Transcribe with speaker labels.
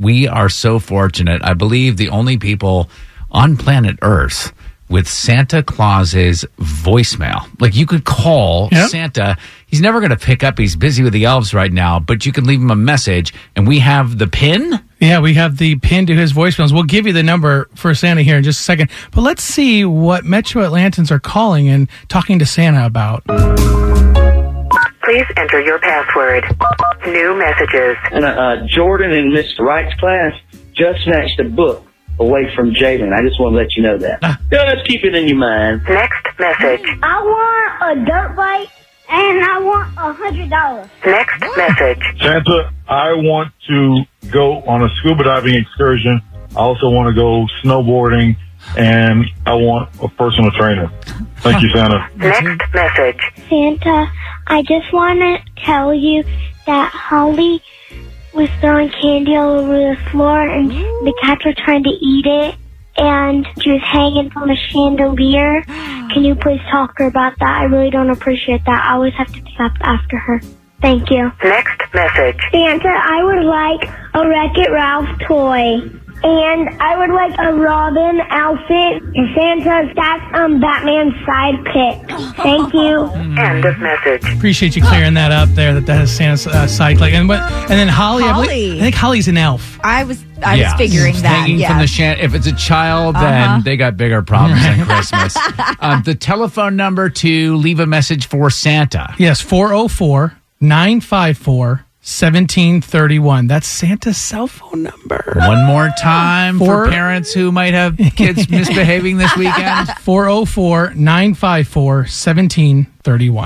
Speaker 1: We are so fortunate. I believe the only people on planet Earth with Santa Claus's voicemail. Like you could call
Speaker 2: Yep.
Speaker 1: Santa. He's never going to pick up. He's busy with the elves right now, but you can leave him a message and we have the pin.
Speaker 2: Yeah, we have the pin to his voicemails. We'll give you the number for Santa here in just a second. But let's see what Metro Atlantans are calling and talking to Santa about.
Speaker 3: Please enter your password. New messages.
Speaker 4: And uh, Jordan in Mr. Wright's class just snatched a book away from Jalen. I just want to let you know that. Yeah, let's keep it in your mind.
Speaker 3: Next message.
Speaker 5: I want a dirt bike and I want a hundred dollars.
Speaker 3: Next message.
Speaker 6: Santa, I want to go on a scuba diving excursion. I also want to go snowboarding and I want a personal trainer. Thank you, Santa.
Speaker 3: Next message.
Speaker 5: Santa, I just want to tell you that Holly was throwing candy all over the floor and the cats were trying to eat it and she was hanging from a chandelier. Can you please talk to her about that? I really don't appreciate that. I always have to pick up after her. Thank you.
Speaker 3: Next message.
Speaker 5: Santa, I would like a Wreck-It Ralph toy. And I would like a Robin outfit. And Santa, that's um Batman's sidekick. Thank you.
Speaker 3: End of message.
Speaker 2: Appreciate you clearing that up there. That that is Santa's uh, sidekick. And what? And then Holly, I, believe,
Speaker 7: Holly.
Speaker 2: I think Holly's an elf.
Speaker 7: I was I
Speaker 1: Yeah.
Speaker 7: was figuring that.
Speaker 1: Hanging
Speaker 7: Yeah.
Speaker 1: from the shan- if it's a child,
Speaker 7: Uh-huh.
Speaker 1: then they got bigger problems than Christmas. um, the telephone number to leave a message for Santa.
Speaker 2: Yes, 404 954 1731. That's Santa's cell phone number.
Speaker 1: One more time
Speaker 2: Four-
Speaker 1: for parents who might have kids misbehaving this weekend.
Speaker 2: 404 954 1731.